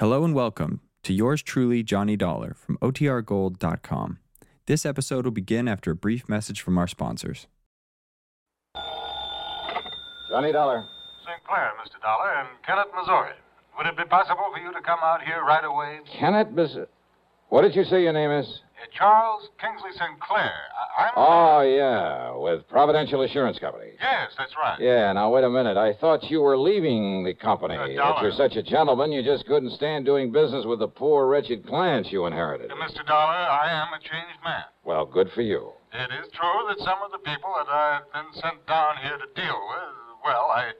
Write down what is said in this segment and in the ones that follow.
Hello and welcome to yours truly, Johnny Dollar from OTRGold.com. This episode will begin after a brief message from our sponsors. Johnny Dollar. St. Clair, Mr. Dollar, and Kennett, Missouri. Would it be possible for you to come out here right away? Kennett, Miss. What did you say your name is? Uh, Charles Kingsley St. Clair. I- I'm. Oh, yeah, with Providential Assurance Company. Yes, that's right. Yeah, now wait a minute. I thought you were leaving the company. Uh, if you're such a gentleman, you just couldn't stand doing business with the poor, wretched clients you inherited. Uh, Mr. Dollar, I am a changed man. Well, good for you. It is true that some of the people that I've been sent down here to deal with, well, I,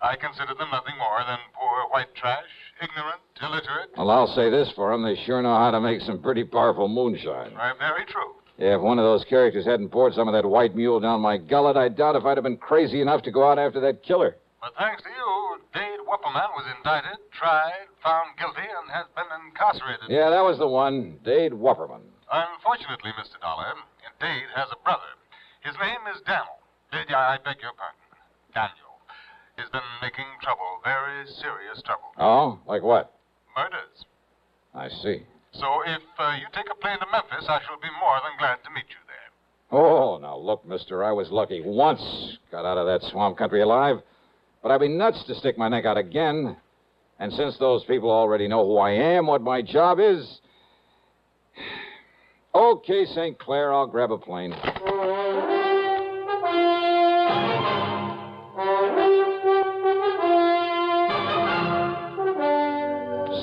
I consider them nothing more than poor white trash, ignorant, illiterate. Well, I'll say this for them. They sure know how to make some pretty powerful moonshine. Uh, very true. Yeah, if one of those characters hadn't poured some of that white mule down my gullet, I doubt if I'd have been crazy enough to go out after that killer. But thanks to you, Dade Wupperman was indicted, tried, found guilty, and has been incarcerated. Yeah, that was the one. Dade Wupperman. Unfortunately, Mr. Dollar, Dade has a brother. His name is Daniel. Dade, I beg your pardon. Daniel. He's been making trouble, very serious trouble. Oh? Like what? Murders. I see. So if uh, you take a plane to Memphis, I shall be more than glad to meet you there. Oh, now look, mister, I was lucky once. Got out of that swamp country alive. But I'd be nuts to stick my neck out again. And since those people already know who I am, what my job is. Okay, St. Clair, I'll grab a plane.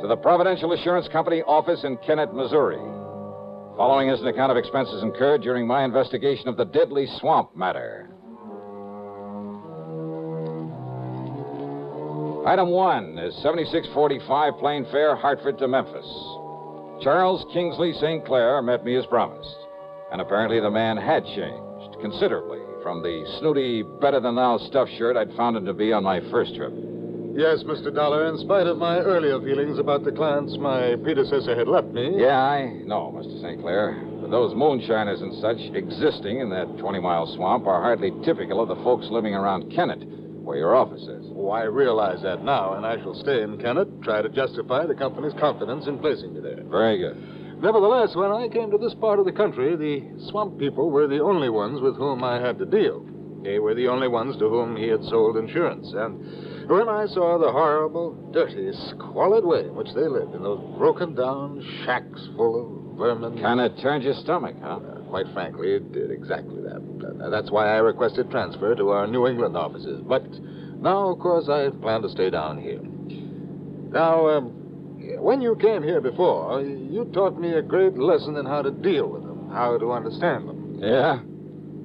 to the Providential Assurance Company office in Kennett, Missouri. Following is an account of expenses incurred during my investigation of the deadly swamp matter. Item one is 7645 plane fare, Hartford to Memphis. Charles Kingsley St. Clair met me as promised, and apparently the man had changed considerably from the snooty, better than thou stuff shirt I'd found him to be on my first trip. Yes, Mr. Dollar, in spite of my earlier feelings about the clients my predecessor had left me. Yeah, I know, Mr. St. Clair. But those moonshiners and such existing in that 20 mile swamp are hardly typical of the folks living around Kennett, where your office is. Oh, I realize that now, and I shall stay in Kennett, try to justify the company's confidence in placing me there. Very good. Nevertheless, when I came to this part of the country, the swamp people were the only ones with whom I had to deal. They were the only ones to whom he had sold insurance. And when I saw the horrible, dirty, squalid way in which they lived in those broken down shacks full of vermin. Kind of turned your stomach, huh? Uh, quite frankly, it did exactly that. Uh, that's why I requested transfer to our New England offices. But now, of course, I plan to stay down here. Now, um, when you came here before, you taught me a great lesson in how to deal with them, how to understand them. Yeah?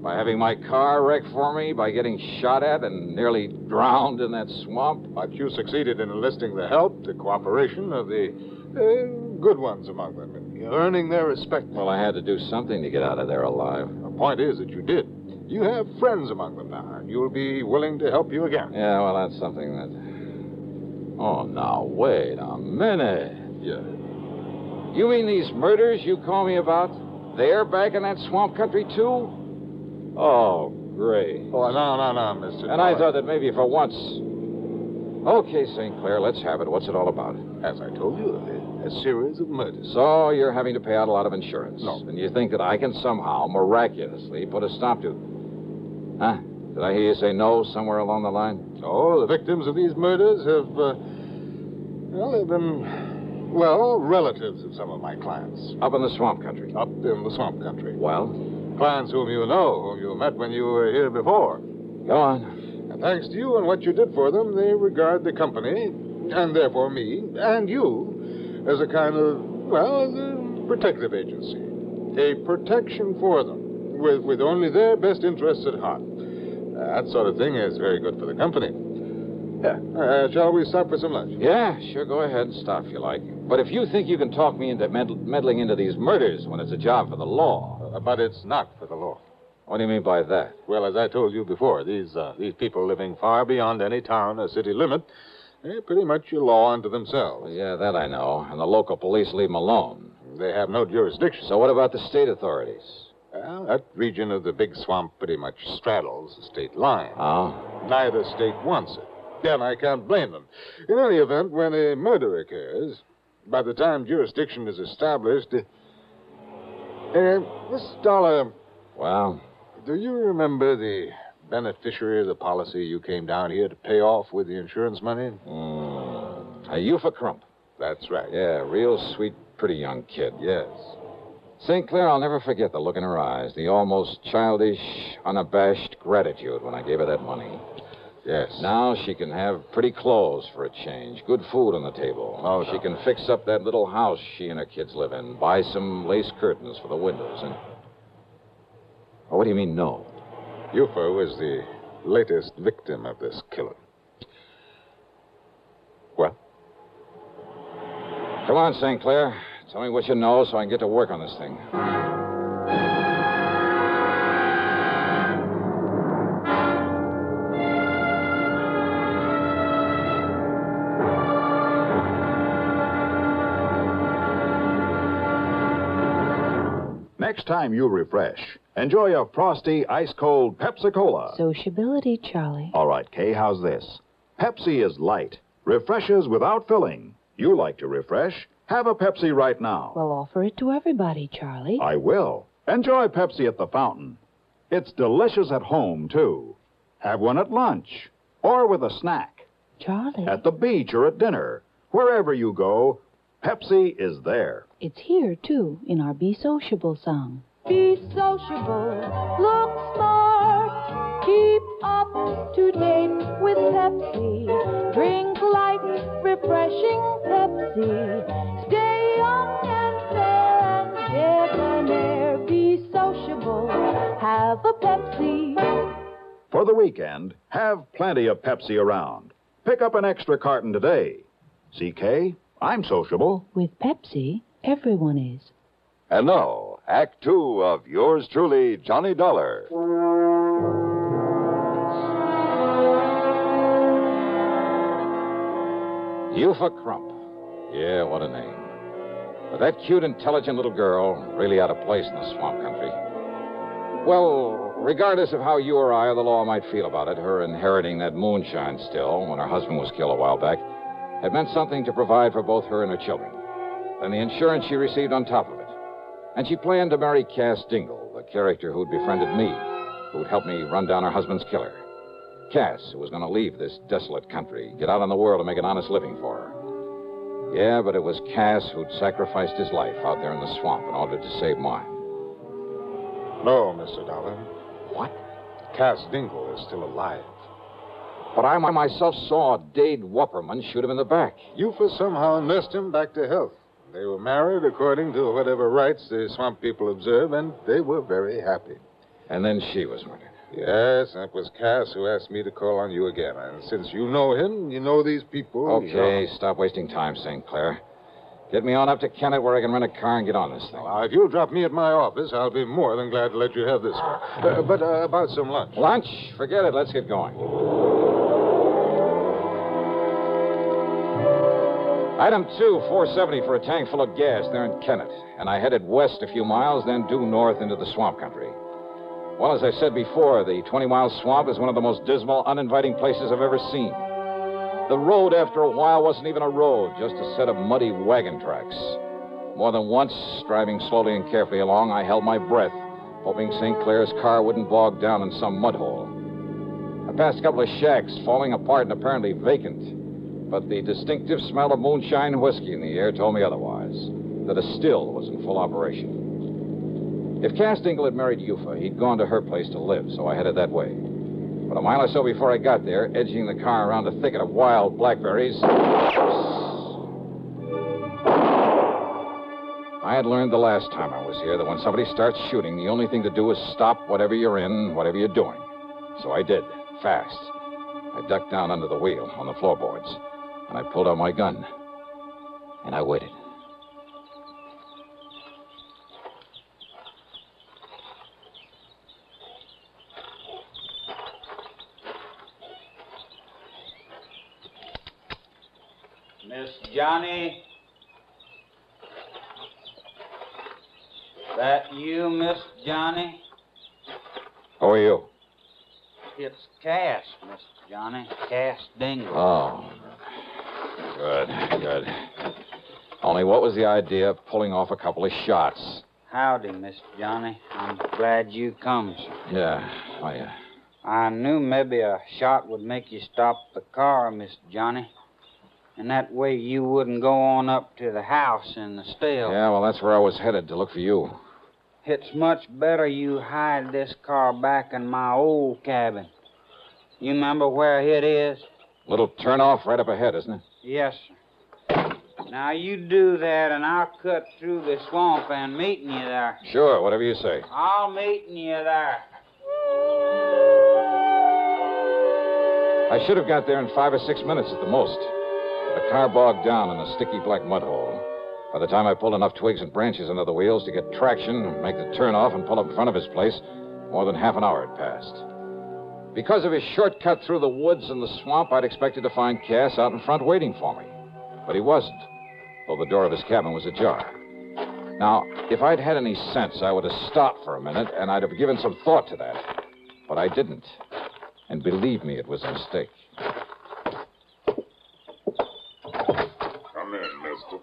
By having my car wrecked for me, by getting shot at and nearly drowned in that swamp. But you succeeded in enlisting the help, the cooperation of the uh, good ones among them, and earning their respect. Well, I had to do something to get out of there alive. The point is that you did. You have friends among them now, and you'll be willing to help you again. Yeah, well, that's something that. Oh, now, wait a minute. Yeah. You mean these murders you call me about? They're back in that swamp country, too? Oh, great. Oh, no, no, no, Mr. And I thought that maybe for once. Okay, St. Clair, let's have it. What's it all about? As I told you, a, a series of murders. So you're having to pay out a lot of insurance. No. And you think that I can somehow, miraculously, put a stop to. Huh? Did I hear you say no somewhere along the line? Oh, the victims of these murders have, uh, well, they've been, well, relatives of some of my clients Up in the swamp country. up in the swamp country. Well, Clients whom you know, whom you met when you were here before. go on. And thanks to you and what you did for them, they regard the company, and therefore me, and you, as a kind of, well, as a protective agency. A protection for them, with, with only their best interests at heart. That sort of thing is very good for the company. Yeah. Uh, shall we stop for some lunch? Yeah, sure, go ahead and stop if you like. But if you think you can talk me into med- meddling into these murders when it's a job for the law. Uh, but it's not for the law. What do you mean by that? Well, as I told you before, these uh, these people living far beyond any town or city limit, they're pretty much a law unto themselves. Yeah, that I know. And the local police leave them alone. They have no jurisdiction. So what about the state authorities? Well, that region of the big swamp pretty much straddles the state line. Oh? Neither state wants it. Then I can't blame them. In any event, when a murder occurs, by the time jurisdiction is established, uh, uh, Miss Dollar, Well, do you remember the beneficiary of the policy you came down here to pay off with the insurance money? mm, a Eufa Crump. That's right. Yeah, real sweet, pretty young kid. Yes. St. Clair, I'll never forget the look in her eyes, the almost childish, unabashed gratitude when I gave her that money. Yes. Now she can have pretty clothes for a change, good food on the table. Oh, she can fix up that little house she and her kids live in, buy some lace curtains for the windows, and. Oh, what do you mean, no? Eufa was the latest victim of this killing. Well, Come on, St. Clair. Tell me what you know so I can get to work on this thing. Next time you refresh, enjoy a frosty, ice cold Pepsi Cola. Sociability, Charlie. All right, Kay, how's this? Pepsi is light, refreshes without filling. You like to refresh? Have a Pepsi right now. Well, offer it to everybody, Charlie. I will. Enjoy Pepsi at the fountain. It's delicious at home, too. Have one at lunch or with a snack, Charlie. at the beach or at dinner. Wherever you go, Pepsi is there. It's here, too, in our Be Sociable song. Be sociable, look smart, keep up to date with Pepsi. Drink light, refreshing Pepsi. Stay young and fair and debonair. Be sociable, have a Pepsi. For the weekend, have plenty of Pepsi around. Pick up an extra carton today. CK, I'm sociable. With Pepsi, everyone is. And now, Act Two of yours truly, Johnny Dollar. Eufa Crump. Yeah, what a name. But that cute, intelligent little girl really out of place in the swamp country. Well, regardless of how you or I or the law might feel about it, her inheriting that moonshine still when her husband was killed a while back had meant something to provide for both her and her children. Then the insurance she received on top of it. And she planned to marry Cass Dingle, the character who'd befriended me, who'd helped me run down her husband's killer. Cass, who was going to leave this desolate country, get out in the world and make an honest living for her. Yeah, but it was Cass who'd sacrificed his life out there in the swamp in order to save mine. no, Mr. Dollar. What? Cass Dingle is still alive. But I myself saw Dade Wupperman shoot him in the back. Eufa somehow nursed him back to health. They were married according to whatever rites the swamp people observe, and they were very happy. And then she was murdered. Yes, it was Cass who asked me to call on you again. And since you know him, you know these people. you Okay, know- stop wasting time, St. Clair. Get me on up to Kennett where I can rent a car and get on this thing. Now, if you'll drop me at my office, I'll be more than glad to let you have this one. Uh, but uh, about some lunch. Lunch? Forget it. Let's get going. Item two, 470 for a tank full of gas there in Kennett. And I headed west a few miles, then due north into the swamp country. Well, as I said before, the 20 mile swamp is one of the most dismal, uninviting places I've ever seen. The road, after a while, wasn't even a road, just a set of muddy wagon tracks. More than once, driving slowly and carefully along, I held my breath, hoping St. Clair's car wouldn't bog down in some mud hole. I passed a couple of shacks, falling apart and apparently vacant. But the distinctive smell of moonshine whiskey in the air told me otherwise, that a still was in full operation. If Cass Dingle had married Eufa, he'd gone to her place to live, so I headed that way. But a mile or so before I got there, edging the car around a thicket of wild blackberries, I had learned the last time I was here that when somebody starts shooting, the only thing to do is stop whatever you're in, whatever you're doing. So I did, fast. I ducked down under the wheel on the floorboards, and I pulled out my gun. And I waited. Miss Johnny? That you, Miss Johnny? Who are you? It's Cass, Miss Johnny. Cass Dingle. Oh. Good, good. Only what was the idea of pulling off a couple of shots? Howdy, Miss Johnny. I'm glad you come, sir. Yeah, I, uh, I knew maybe a shot would make you stop the car, Miss Johnny. And that way you wouldn't go on up to the house in the still. yeah, well, that's where I was headed to look for you. It's much better you hide this car back in my old cabin. You remember where it is? Little turnoff right up ahead, isn't it? Yes, sir. Now you do that, and I'll cut through the swamp and meeting you there. Sure, whatever you say. I'll meeting you there. I should have got there in five or six minutes at the most. The car bogged down in a sticky black mud hole. By the time I pulled enough twigs and branches under the wheels to get traction, and make the turnoff, and pull up in front of his place, more than half an hour had passed. Because of his shortcut through the woods and the swamp, I'd expected to find Cass out in front waiting for me. But he wasn't, though the door of his cabin was ajar. Now, if I'd had any sense, I would have stopped for a minute, and I'd have given some thought to that. But I didn't. And believe me, it was a mistake. Come in, mister.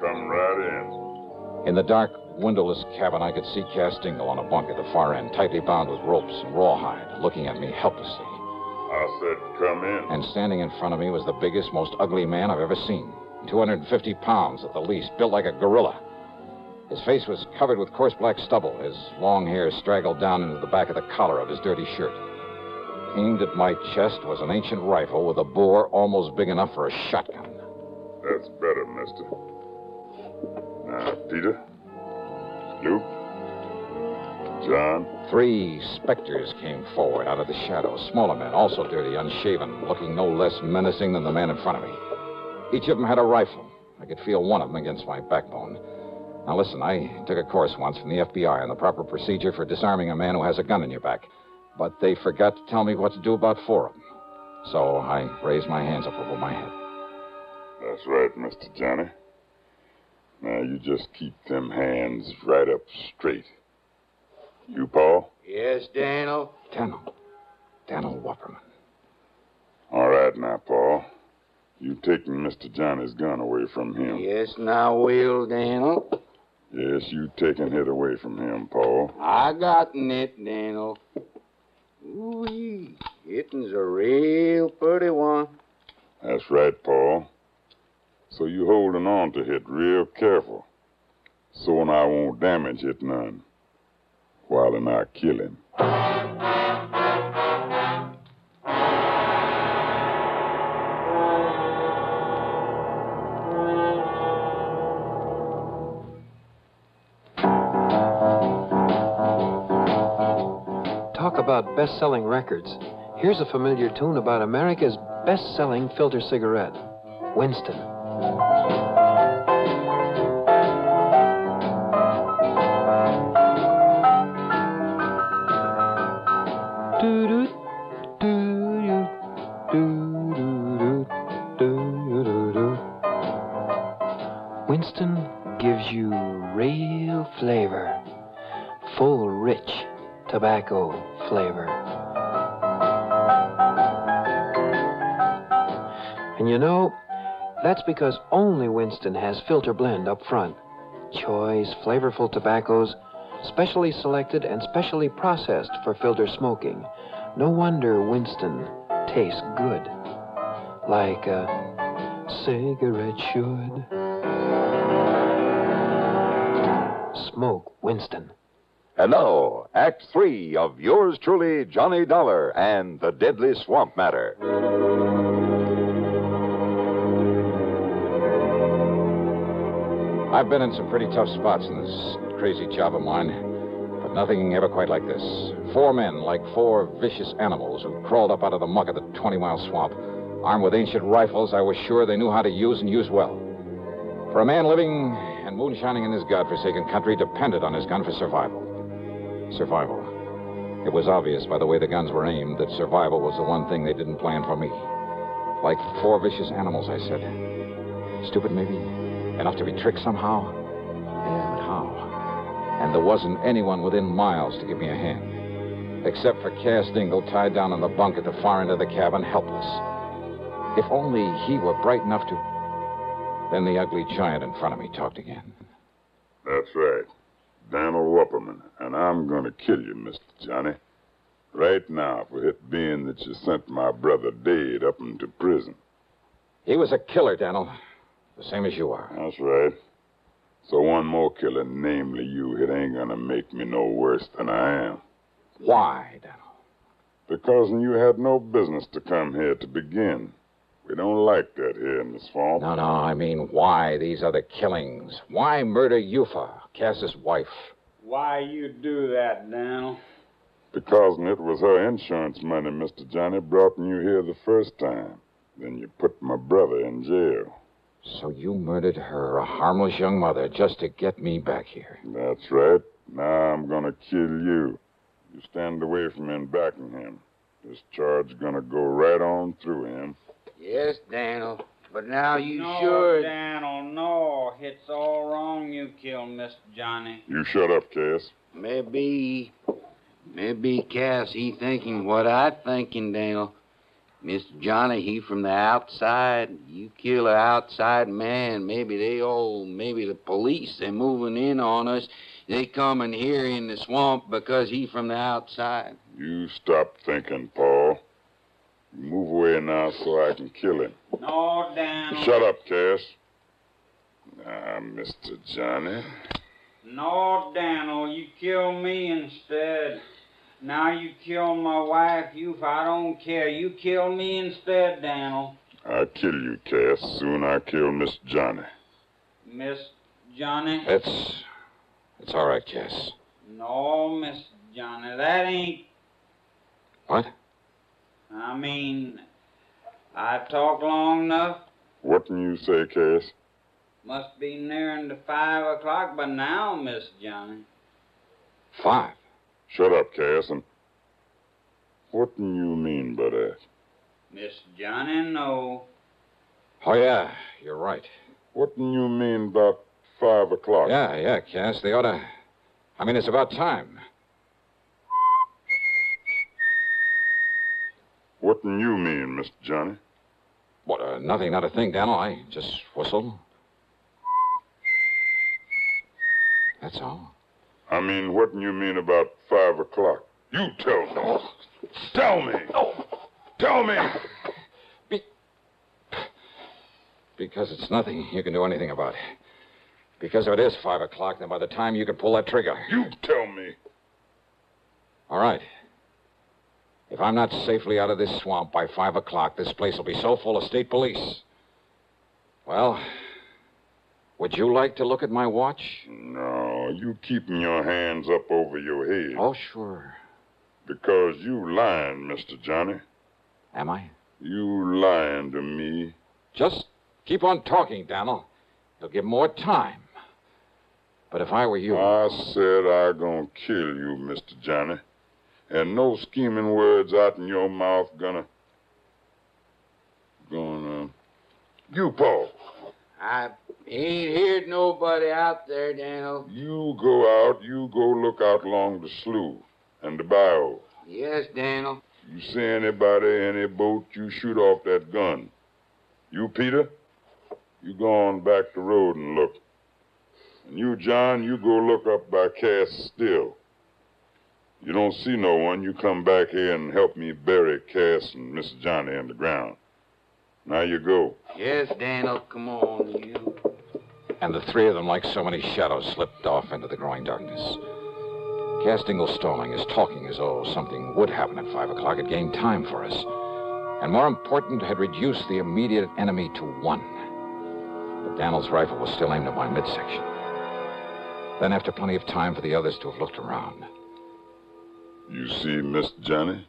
Come right in. In the dark, windowless cabin, I could see Cass Dingle on a bunk at the far end, tightly bound with ropes and rawhide, looking at me helplessly. I said come in. And standing in front of me was the biggest, most ugly man I've ever seen. 250 pounds at the least, built like a gorilla. His face was covered with coarse black stubble. His long hair straggled down into the back of the collar of his dirty shirt. Aimed at my chest was an ancient rifle with a bore almost big enough for a shotgun. That's better, mister. Now, Peter, Luke, John, Three specters came forward out of the shadows, smaller men, also dirty, unshaven, looking no less menacing than the man in front of me. Each of them had a rifle. I could feel one of them against my backbone. Now, listen, I took a course once from the FBI on the proper procedure for disarming a man who has a gun in your back. But they forgot to tell me what to do about four of them. So I raised my hands up over my head. that's right, Mister Johnny. Now, you just keep them hands right up straight. You, Paul? Yes, Daniel. Daniel. Daniel Wupperman. All right now, Paul. You taking Mr. Johnny's gun away from him. Yes, now will, Daniel. Yes, you taking it away from him, Paul. I got it, Daniel. Ooh, hitting's a real pretty one. That's right, Paul. So you holding on to it real careful. So and I won't damage it none. While and I kill him. Talk about best selling records. Here's a familiar tune about America's best selling filter cigarette Winston. Winston gives you real flavor, full, rich tobacco that's because only Winston has filter blend up front. Choice, flavorful tobaccos, specially selected and specially processed for filter smoking. No wonder Winston tastes good. Like a cigarette should. Smoke Winston. And now, Act Three of yours truly, Johnny Dollar and the Deadly Swamp Matter. I've been in some pretty tough spots in this crazy job of mine, but Nothing ever quite like this. Four men, like four vicious animals, who crawled up out of the muck of the 20 mile swamp. Armed with ancient rifles, I was sure they knew how to use and use well. For a man living and moonshining in this godforsaken country depended on his gun for survival. Survival. It was obvious by the way the guns were aimed that survival was the one thing they didn't plan for me. Like four vicious animals, I said. Stupid, maybe? Enough to be tricked somehow? Yeah, but how? And there wasn't anyone within miles to give me a hand. Except for Cass Dingle tied down in the bunk at the far end of the cabin, helpless. If only he were bright enough to. Then the ugly giant in front of me talked again. That's right. Daniel Wupperman, and I'm going to kill you, Mr. Johnny. Right now, for it being that you sent my brother Dade up into prison. He was a killer, Daniel. The same as you are. That's right. So one more killer, namely you, it ain't gonna make me no worse than I am. Why, Daniel? Because you had no business to come here to begin. We don't like that here in the swamp. No, no, I mean, why these other killings? Why murder Eufa, Cass's wife? Why you do that, Daniel? Because it was her insurance money, Mr. Johnny, brought you here the first time. Then you put my brother in jail. So you murdered her, a harmless young mother, just to get me back here. That's right. Now I'm gonna kill you. You stand away from him backing him. This charge's gonna go right on through him. Yes, Daniel. But now you no, sure. Daniel, no. It's all wrong you killed Miss Johnny. You shut up, Cass. Maybe. Maybe Cass, he thinking what I thinking, Daniel. Mr. Johnny, he from the outside. You kill a outside man. Maybe they all, maybe the police, they moving in on us. They coming here in the swamp because he from the outside. You stop thinking, Paul. You move away now so I can kill him. No, Dan. Shut up, Cass. Now, Mr. Johnny. No, Daniel, you kill me instead. Now you kill my wife, you, if I don't care. You kill me instead, Daniel. I kill you, Cass. Soon I kill Miss Johnny. Miss Johnny? It's. It's all right, Cass. No, Miss Johnny, that ain't. What? I mean, I talked long enough. What can you say, Cass? Must be nearing to five o'clock by now, Miss Johnny. Five? Shut up, Cass, and what do you mean by that? Miss Johnny, no. Oh, yeah, you're right. What do you mean about five o'clock? Yeah, yeah, Cass, they ought to. I mean, it's about time. What do you mean, Mr. Johnny? What, uh, nothing, not a thing, Daniel. I just whistled. That's all. I mean, what do you mean about five o'clock? You tell me. Tell me. Tell me. Be- because it's nothing you can do anything about. Because if it is five o'clock, then by the time you can pull that trigger. You tell me. All right. If I'm not safely out of this swamp by five o'clock, this place will be so full of state police. Well, would you like to look at my watch? No, you keeping your hands up over your head. Oh, sure. Because you lying, Mr. Johnny. Am I? You lying to me. Just keep on talking, Daniel. You'll give more time. But if I were you. I said I gonna kill you, Mr. Johnny. And no scheming words out in your mouth gonna. gonna. You, Paul. I ain't heard nobody out there, Daniel. You go out, you go look out along the slough and the bayou. Yes, Daniel. You see anybody, any boat, you shoot off that gun. You, Peter, you go on back the road and look. And you, John, you go look up by Cass Still. You don't see no one, you come back here and help me bury Cass and Miss Johnny in the ground. Now you go. Yes, Daniel, come on, you. And the three of them, like so many shadows, slipped off into the growing darkness. Cass Dingle stalling is talking as though something would happen at five o'clock. It gained time for us. And more important, had reduced the immediate enemy to one. But Daniel's rifle was still aimed at my midsection. Then, after plenty of time for the others to have looked around, You see, Miss Johnny,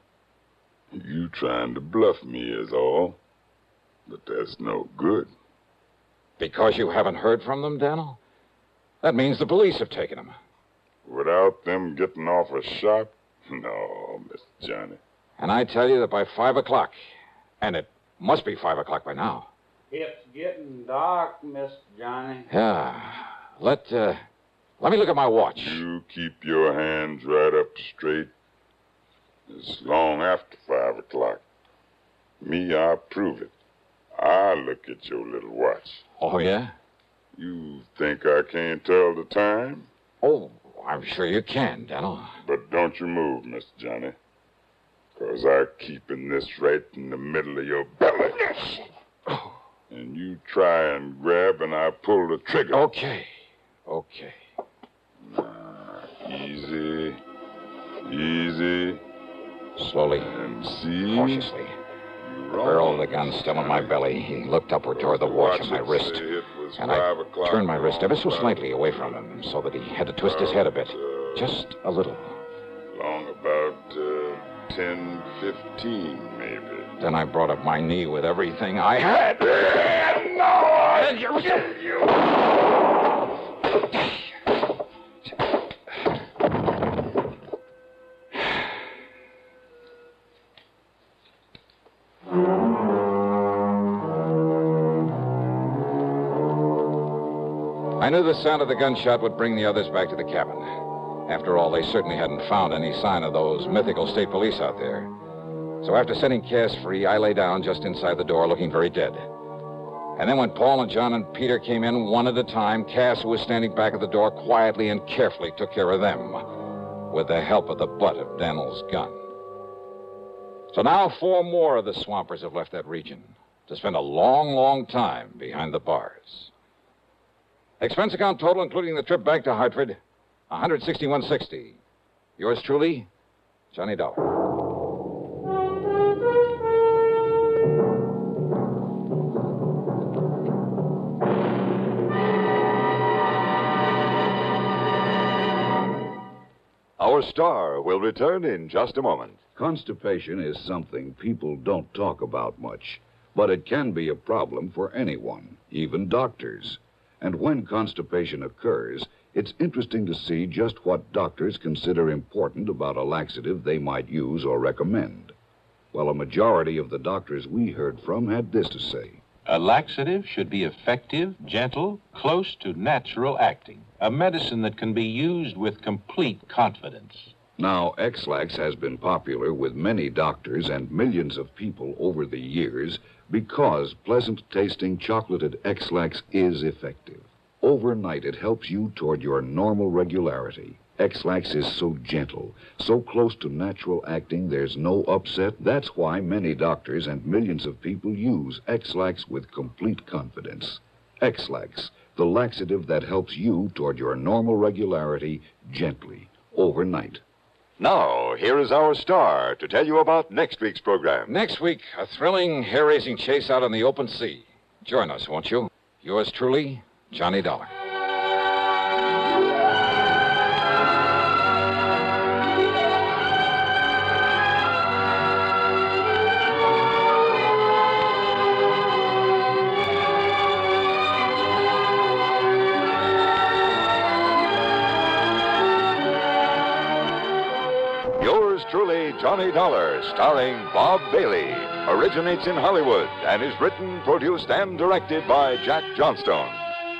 you trying to bluff me is all. But that's no good. Because you haven't heard from them, Daniel? That means the police have taken him. Without them getting off a shot? No, Mr. Johnny. And I tell you that by five o'clock, and it must be five o'clock by now. It's getting dark, Mr. Johnny. Yeah. Let uh let me look at my watch. You keep your hands right up straight. It's long after five o'clock. Me, I prove it. I look at your little watch. Oh yeah? You think I can't tell the time? Oh, I'm sure you can, Daniel. But don't you move, Mr. Johnny. Cause I'm keeping this right in the middle of your belly. And you try and grab and I pull the trigger. Okay. Okay. Now, easy. Easy. Slowly. And see. Cautiously. Barrel of the gun still in my belly. He looked upward toward the watch on my wrist. And I turned my wrist ever so slightly away from him so that he had to twist his head a bit. Just a little. Long about uh, 10, 15, maybe. Then I brought up my knee with everything I had. No! You! I knew the sound of the gunshot would bring the others back to the cabin. After all, they certainly hadn't found any sign of those mythical state police out there. So after setting Cass free, I lay down just inside the door looking very dead. And then when Paul and John and Peter came in one at a time, Cass, who was standing back at the door, quietly and carefully took care of them with the help of the butt of Daniel's gun. So now four more of the swampers have left that region to spend a long, long time behind the bars. Expense account total, including the trip back to Hartford, 161.60. Yours truly, Johnny Dollar. Our star will return in just a moment. Constipation is something people don't talk about much, but it can be a problem for anyone, even doctors. And when constipation occurs, it's interesting to see just what doctors consider important about a laxative they might use or recommend. Well, a majority of the doctors we heard from had this to say. A laxative should be effective, gentle, close to natural acting. A medicine that can be used with complete confidence. Now, Ex-Lax has been popular with many doctors and millions of people over the years because pleasant tasting chocolated Ex-Lax is effective. Overnight, it helps you toward your normal regularity. Ex-Lax is so gentle, so close to natural acting, there's no upset. That's why many doctors and millions of people use Ex-Lax with complete confidence. Ex-Lax, the laxative that helps you toward your normal regularity gently, overnight. Now, here is our star to tell you about next week's program. Next week, a thrilling, hair raising chase out on the open sea. Join us, won't you? Yours truly, Johnny Dollar. Yours truly, Johnny Dollar, starring Bob Bailey, originates in Hollywood and is written, produced, and directed by Jack Johnstone.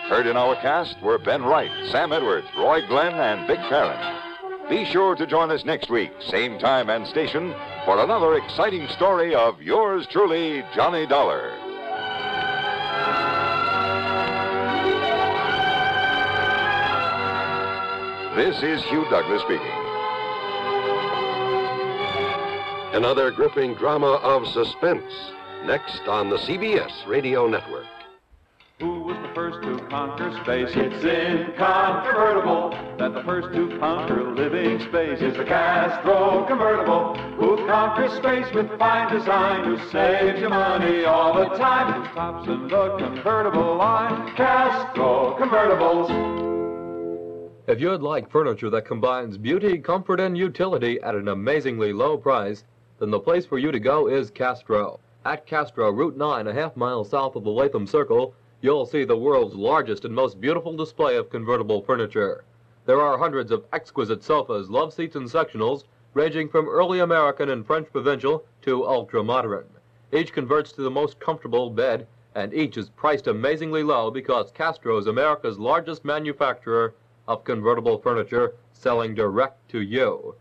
Heard in our cast were Ben Wright, Sam Edwards, Roy Glenn, and Vic Perrin. Be sure to join us next week, same time and station, for another exciting story of yours truly, Johnny Dollar. This is Hugh Douglas speaking. Another gripping drama of suspense. Next on the CBS Radio Network. Who was the first to conquer space? It's incontrovertible that the first to conquer living space is the Castro convertible. Who conquers space with fine design? Who saves you money all the time? Who tops in the convertible line? Castro convertibles. If you'd like furniture that combines beauty, comfort, and utility at an amazingly low price, then the place for you to go is Castro. At Castro, Route 9, a half mile south of the Latham Circle, you'll see the world's largest and most beautiful display of convertible furniture. There are hundreds of exquisite sofas, love seats, and sectionals, ranging from early American and French provincial to ultra modern. Each converts to the most comfortable bed, and each is priced amazingly low because Castro is America's largest manufacturer of convertible furniture, selling direct to you.